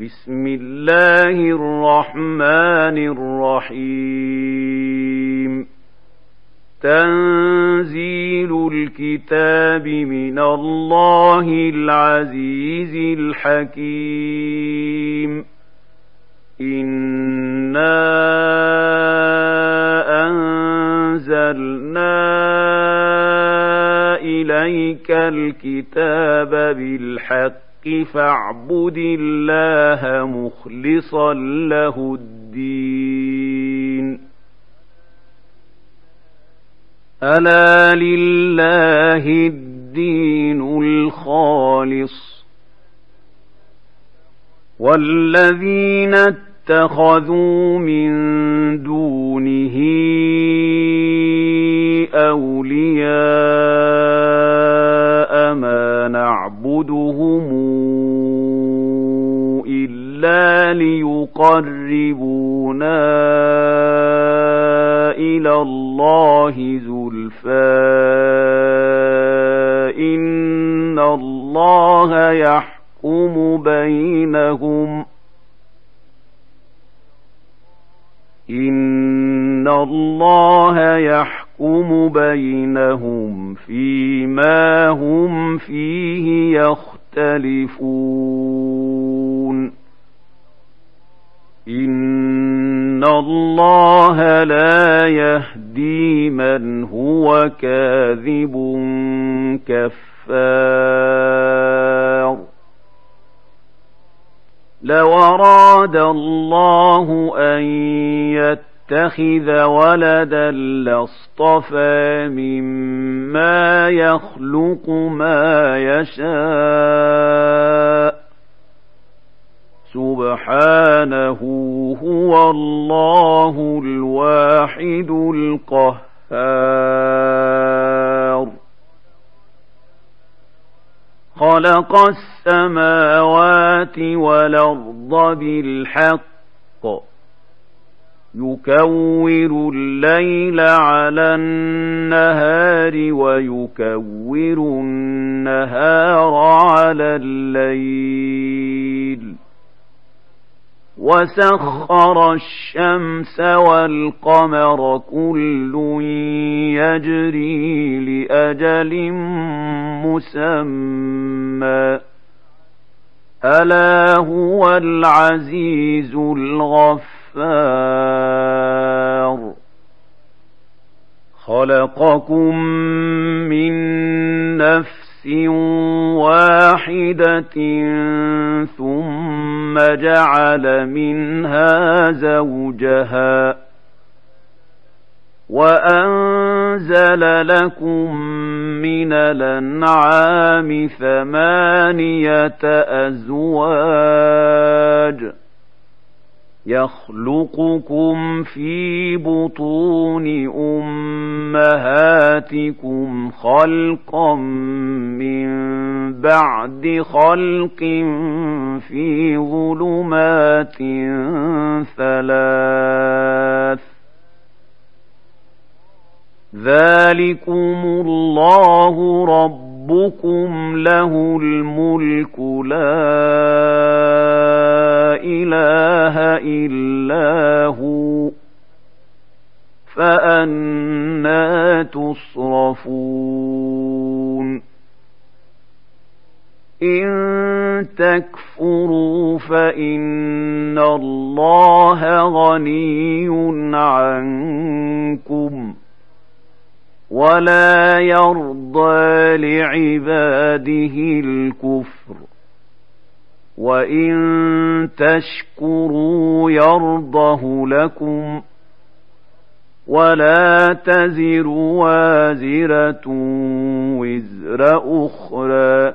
بسم الله الرحمن الرحيم. تنزيل الكتاب من الله العزيز الحكيم. إنا أنزلنا إليك الكتاب بالحق فاعبد الله مخلصا له الدين. ألا لله الدين الخالص. والذين اتخذوا من دونه أولياء ما نعبدهم إلا ليقربونا إلى الله زلفى إن الله يحكم بينهم إن الله يحكم بينهم فيما هم فيه يختلفون إن الله لا يهدي من هو كاذب كفار لو أراد الله أن يتخذ ولدا لاصطفى مما يخلق ما يشاء سبحانه هو الله الواحد القهار. خلق السماوات والأرض بالحق. يكور الليل على النهار ويكور النهار على الليل. وسخر الشمس والقمر كل يجري لاجل مسمى الا هو العزيز الغفار. خلقكم من نفس واحدة ثم جعل منها زوجها وأنزل لكم من الأنعام ثمانية أزواج يخلقكم في بطون أمهاتكم خلقا من بعد خلق في ظلمات ثلاث. ذلكم الله ربكم له الملك لا إله إلا هو فأنا تصرفون إن تكفروا فإن الله غني عنكم ولا يرضى لعباده الكفر وإن تشكروا يرضه لكم ولا تزر وازرة وزر أخرى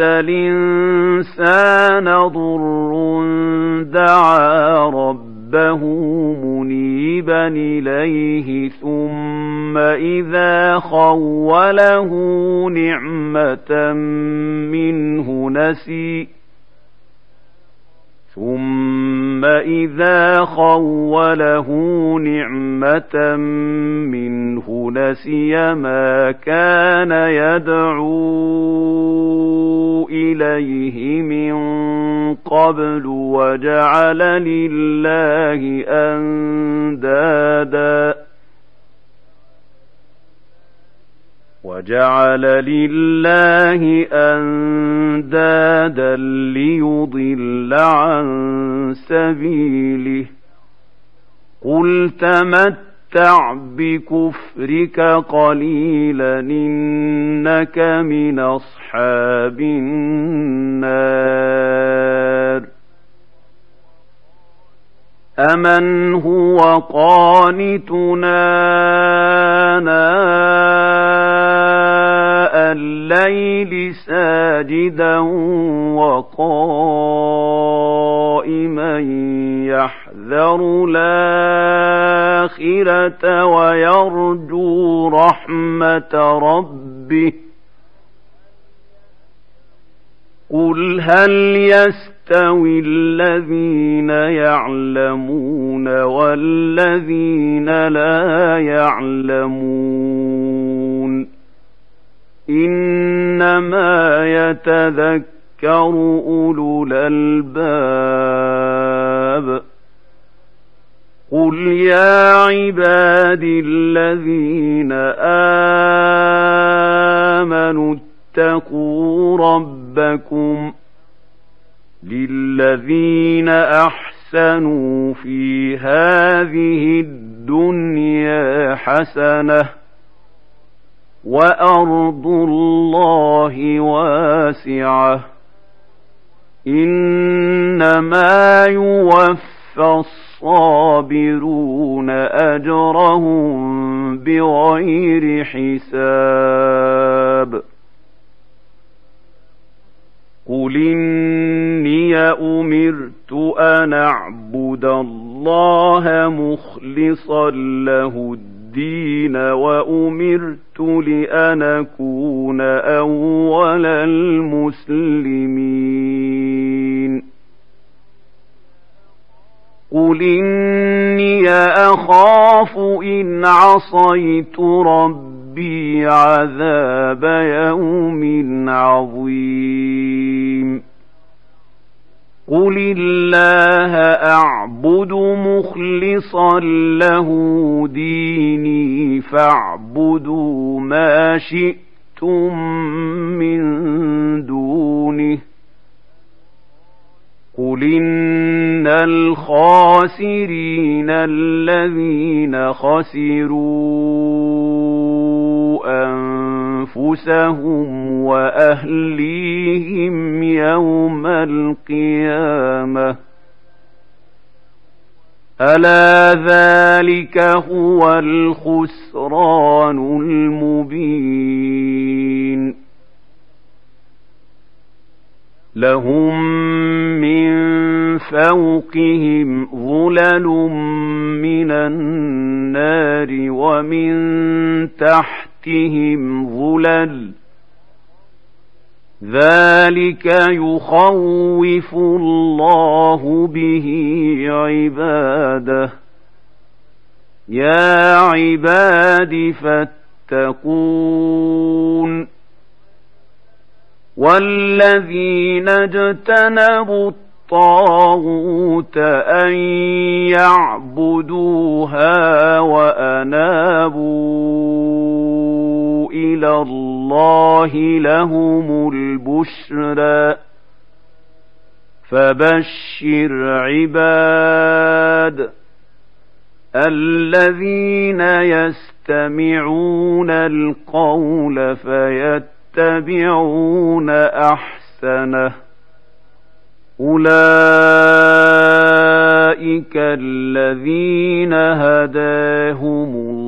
الإنسان ضر دعا ربه منيبا إليه ثم إذا خوله نعمة منه نسي ثم إذا خوله نعمة منه نسي ما كان يدعو إليه من قبل وجعل لله أندادا وجعل لله أندادا ليضل عن سبيله. قل تمتع بكفرك قليلا إنك من أصحاب النار. امن هو قانتنا الليل ساجدا وقائما يحذر الآخرة ويرجو رحمة ربه قل هل يستوي الذين يعلمون والذين لا يعلمون. إنما يتذكر أولو الألباب. قل يا عبادي الذين آمنوا اتقوا ربكم للذين أحسنوا في هذه الدنيا حسنه وأرض الله واسعة إنما يوفى الصابرون أجرهم بغير حساب قل إني أمرت أن أعبد الله مخلصا له الدين وأمرت لأن أكون أول المسلمين قل إني أخاف إن عصيت ربي عذاب يوم عظيم قل الله أعبد مخلصا له ديني فاعبدوا ما شئتم من دونه قل إن الخاسرين الذين خسروا أنفسهم وأهليهم يوم القيامة. ألا ذلك هو الخسران المبين. لهم من فوقهم ظلل من النار ومن تحتهم ظلل ذلك يخوف الله به عباده يا عباد فاتقون والذين اجتنبوا الطاغوت أن يعبدوها وأنابوا إلى الله لهم البشرى. فبشر عباد الذين يستمعون القول فيتبعون يتبعون أحسنه. أولئك الذين هداهم الله.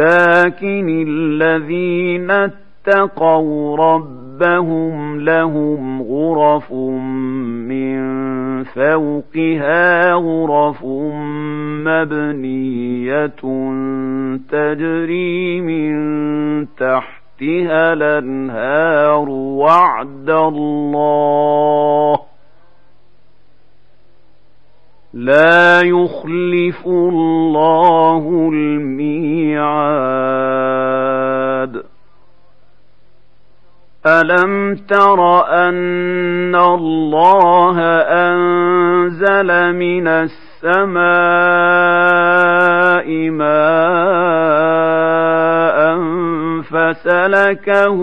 لكن الذين اتقوا ربهم لهم غرف من فوقها غرف مبنية تجري من تحتها الأنهار وعد الله. لا يخلف الله الميعاد. ألم تر أن الله أنزل من السماء ماء فسلكه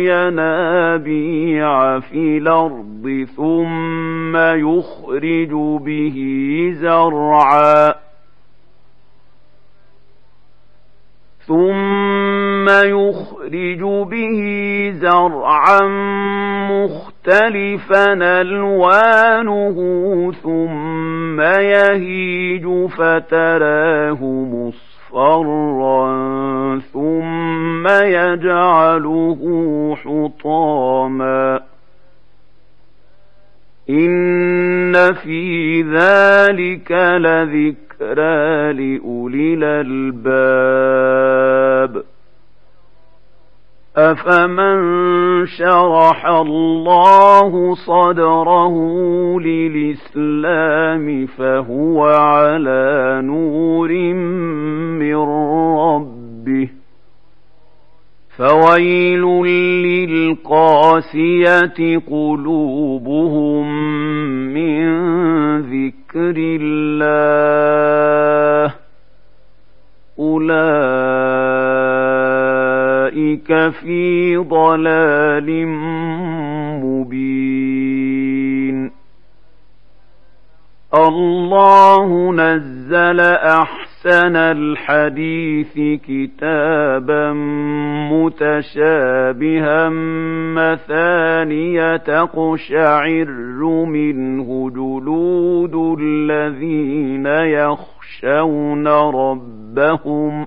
ينابيع في الأرض ثم يخرج به زرعا ثم يخرج به زرعا مختلفا الوانه ثم يهيج فتراه مصفرا ثم يجعله حطاما. إن في ذلك لذكر ذكرى لأولي الألباب. أفمن شرح الله صدره للإسلام فهو على نور من ربه فويل للقاسية قلوبهم من ذكر الله أولئك في ضلال مبين. الله نزل أحسن الحديث كتابا متشابها مثانية تقشعر منه جلود الذين يخشون ربهم.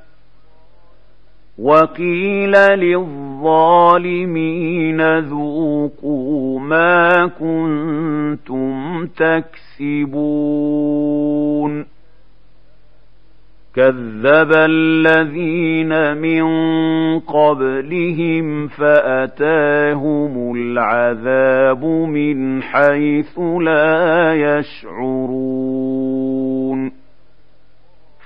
وقيل للظالمين ذوقوا ما كنتم تكسبون كذب الذين من قبلهم فاتاهم العذاب من حيث لا يشعرون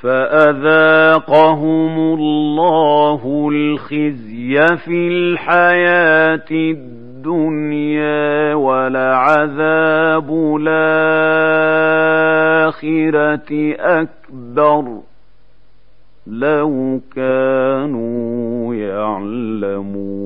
فأذاقهم الله الخزي في الحياة الدنيا ولعذاب الآخرة أكبر لو كانوا يعلمون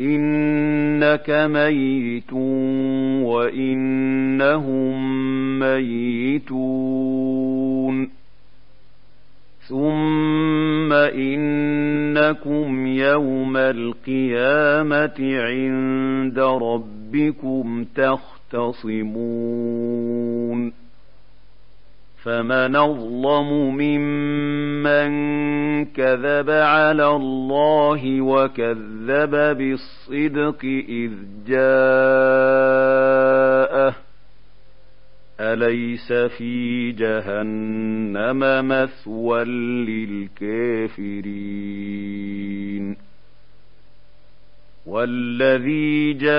إنك ميت وإنهم ميتون ثم إنكم يوم القيامة عند ربكم تختصمون فمن اظلم ممن كذب على الله وكذب بالصدق اذ جاءه اليس في جهنم مثوى للكافرين والذي جاء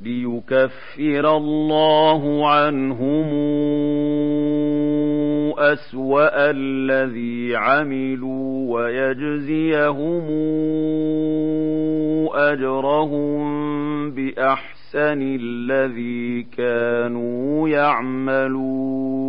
ليكفر الله عنهم أسوأ الذي عملوا ويجزيهم أجرهم بأحسن الذي كانوا يعملون.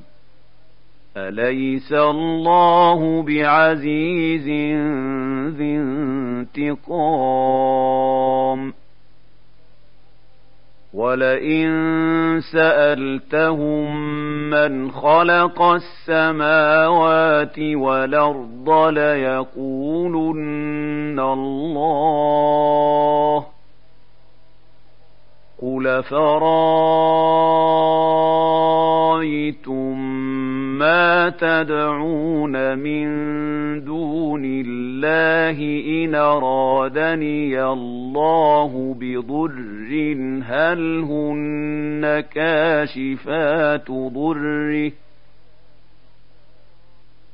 أليس الله بعزيز ذي انتقام؟ ولئن سألتهم من خلق السماوات والأرض ليقولن الله. قل فرأيتم ما تدعون من دون الله إن أرادني الله بضر هل هن كاشفات ضره؟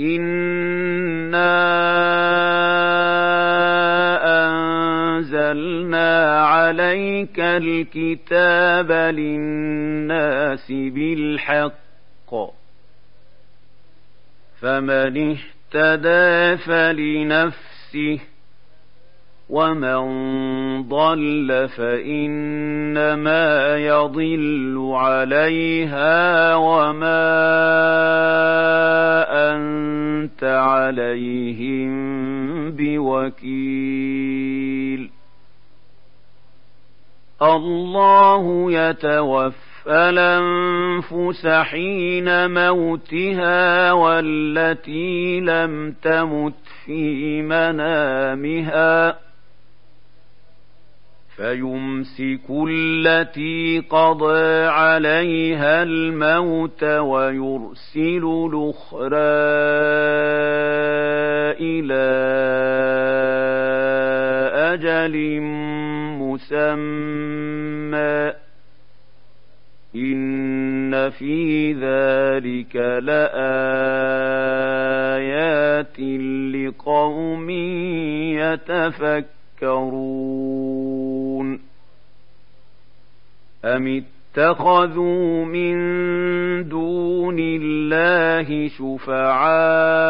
إِنَّا أَنزَلْنَا عَلَيْكَ الْكِتَابَ لِلنَّاسِ بِالْحَقِّ فَمَنِ اهْتَدَىٰ فَلِنَفْسِهِ ومن ضل فانما يضل عليها وما انت عليهم بوكيل الله يتوفى الأنفس حين موتها والتي لم تمت في منامها فيمسك التي قضى عليها الموت ويرسل الأخرى إلى أجل مسمى. إن في ذلك لآيات لقوم يتفكرون. أم اتخذوا من دون الله شفعاء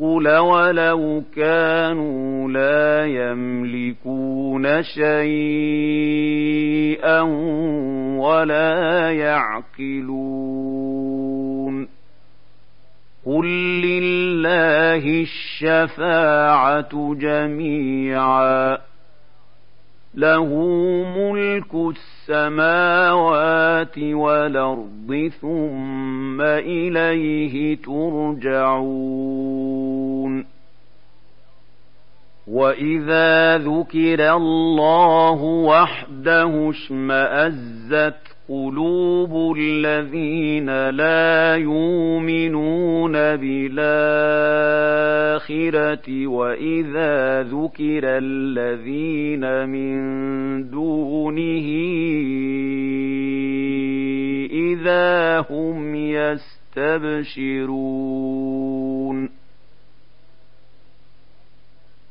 قل ولو كانوا لا يملكون شيئا ولا يعقلون قل لله الشفاعه جميعا له ملك السماوات والارض ثم اليه ترجعون واذا ذكر الله وحده اشمازت قلوب الذين لا يؤمنون بالآخرة وإذا ذكر الذين من دونه إذا هم يستبشرون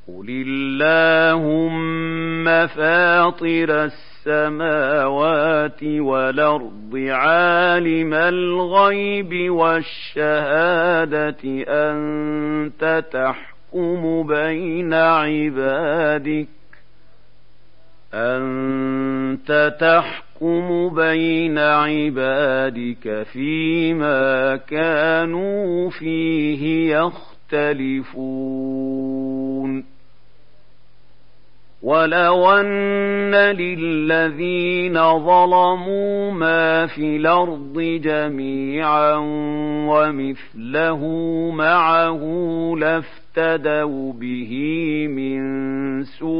قل اللهم فاطر السماء السماوات والأرض عالم الغيب والشهادة أنت تحكم بين عبادك. أنت تحكم بين عبادك فيما كانوا فيه يختلفون. ولو أن للذين ظلموا ما في الأرض جميعا ومثله معه لافتدوا به من سوء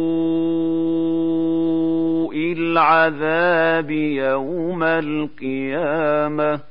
العذاب يوم القيامة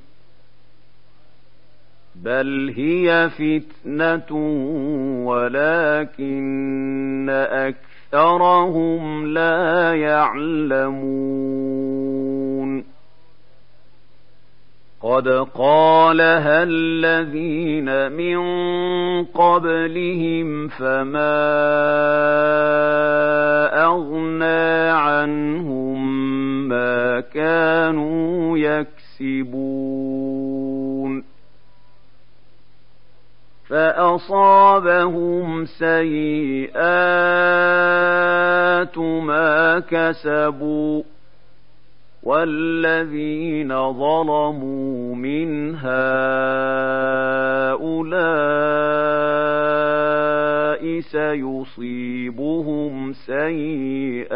بل هي فتنه ولكن اكثرهم لا يعلمون قد قالها الذين من قبلهم فما اغنى عنهم ما كانوا يكسبون فأصابهم سيئات ما كسبوا والذين ظلموا من هؤلاء سيصيبهم سيئات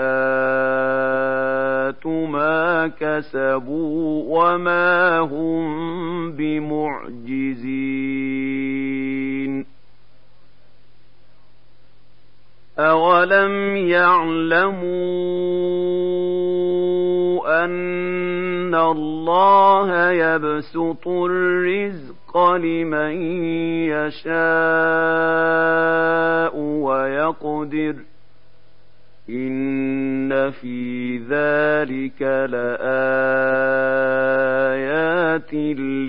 ما كسبوا وما هم بمعجزين. أولم يعلموا أن الله يبسط الرزق لمن يشاء ويقدر. إن في ذلك لآيات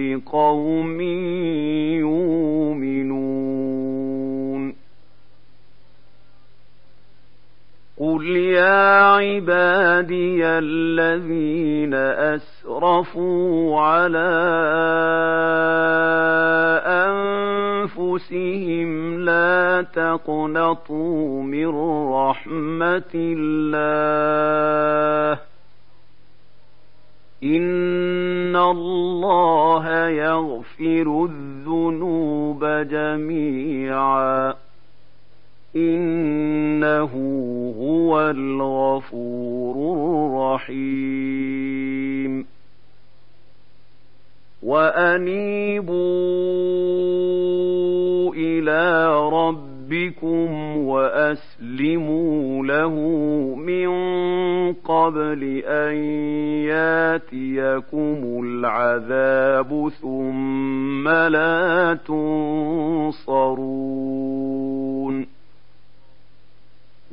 لقوم يؤمنون. قل يا عبادي الذين أسرفوا على أنفسهم لا تقنطوا من رحمة الله إن الله يغفر الذنوب جميعا إنه هو الغفور الرحيم. وأنيبوا إلى ربكم وأسلموا له من قبل أن ياتيكم العذاب ثم لا تنصرون.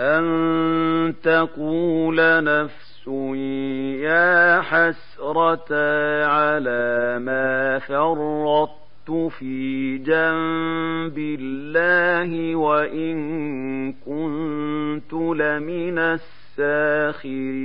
أن تقول نفس يا حسرة على ما فرطت في جنب الله وإن كنت لمن الساخرين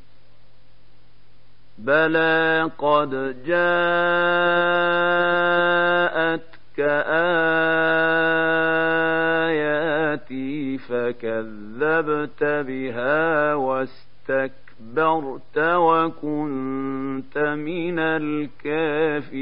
بلى قد جاءتك آياتي فكذبت بها واستكبرت وكنت من الكافرين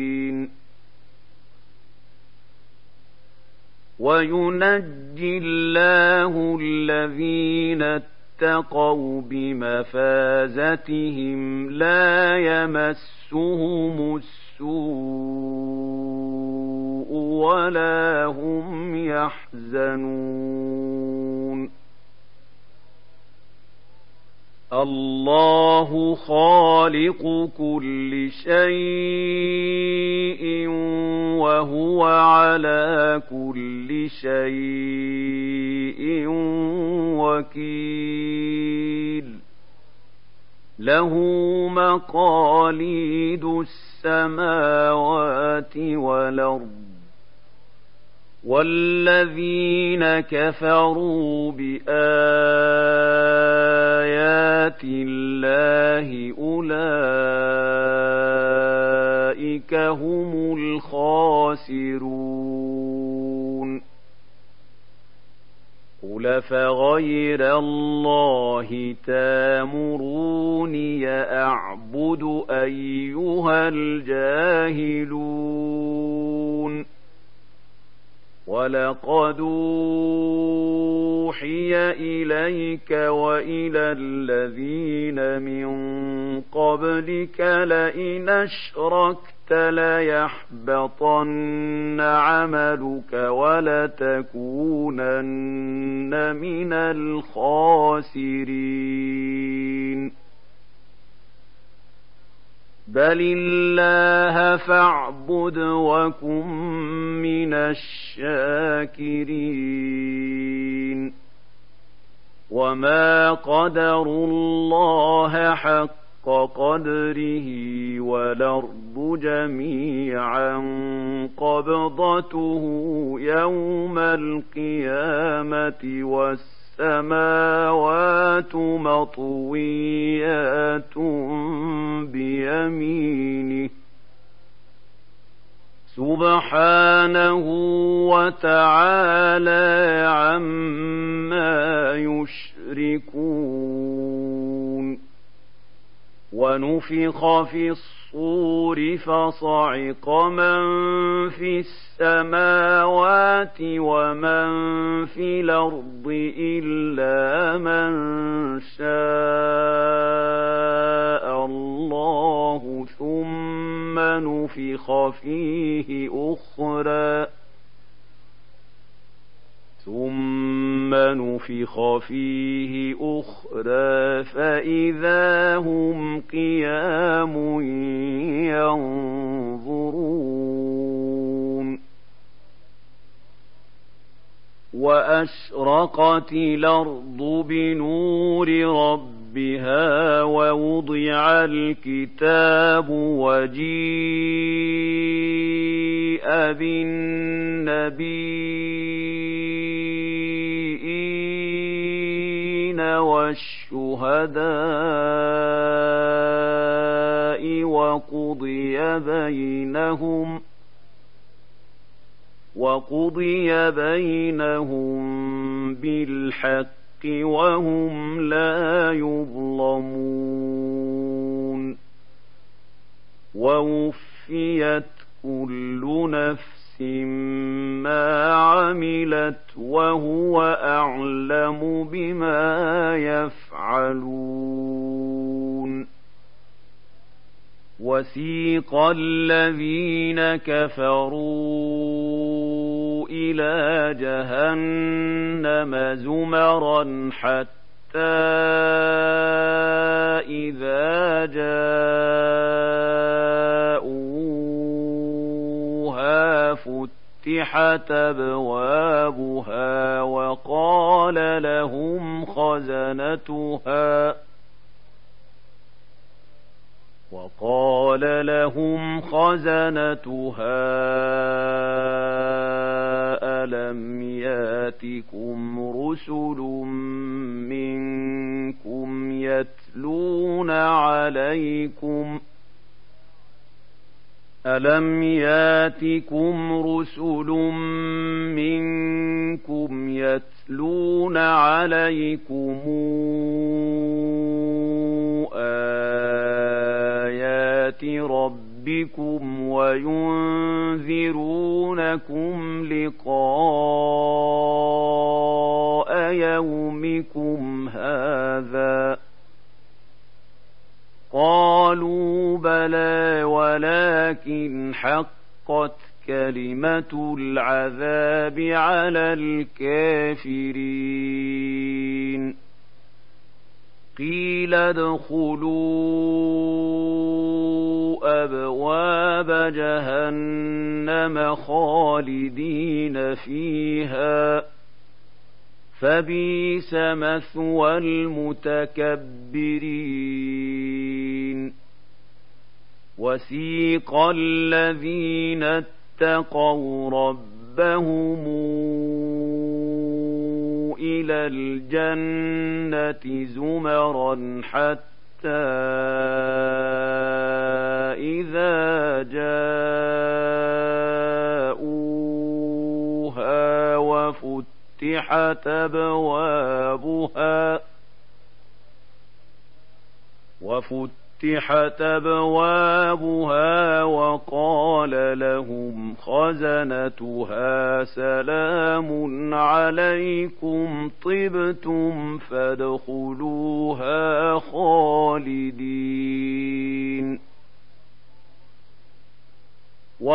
وينجي الله الذين اتقوا بمفازتهم لا يمسهم السوء ولا هم يحزنون الله خالق كل شيء وهو على كل شيء وكيل. له مقاليد السماوات والأرض والذين كفروا بآيات الله أولئك هم الخاسرون قل فغير الله تامروني أعبد أيها الجاهلون ولقد أوحي إليك وإلى الذين من قبلك لئن أشركت ليحبطن عملك ولتكونن من الخاسرين بل الله فاعبد وكن من الشاكرين وما قدروا الله حق قدره والأرض جميعا قبضته يوم القيامة والسماوات مطويات بيمينه سبحانه وتعالى عما يشركون ونفخ في الصور فصعق من في السماوات ومن في الأرض إلا من شاء الله ثم نفخ فيه أخرى. ثم نفخ فيه أخرى فاذا هم قيام ينظرون واشرقت الأرض بنور ربها ووضع الكتاب وجيء بالنبيين والشهداء وقضي بينهم وقضي بينهم بالحق وهم لا يظلمون. ووفيت كل نفس ما عملت وهو أعلم بما يفعلون. وسيق الذين كفروا إلى جهنم زمرا حتى إذا جاءوها فتحت أبوابها وقال لهم خزنتها وقال لهم خزنتها ألم ياتكم رسل منكم يتلون عليكم ألم ياتكم رسل منكم يتلون عليكم آيات ربكم وينذرونكم لقاء يومكم هذا قالوا بلى ولكن حقت كلمة العذاب على الكافرين. قيل ادخلوا أبواب جهنم خالدين فيها. فبئس مثوى المتكبرين. وسيق الذين اتقوا ربهم إلى الجنة زمرا حتى إذا جاءوها وفتحت أبوابها وفتحت أبوابها وقال لهم خزنتها سلام عليكم طبتم فادخلوها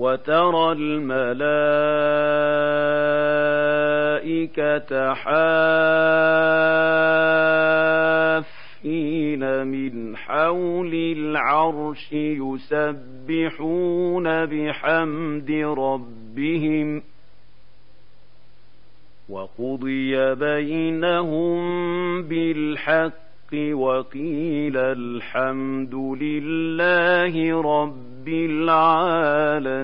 وترى الملائكة حافين من حول العرش يسبحون بحمد ربهم وقضي بينهم بالحق وقيل الحمد لله رب العالمين.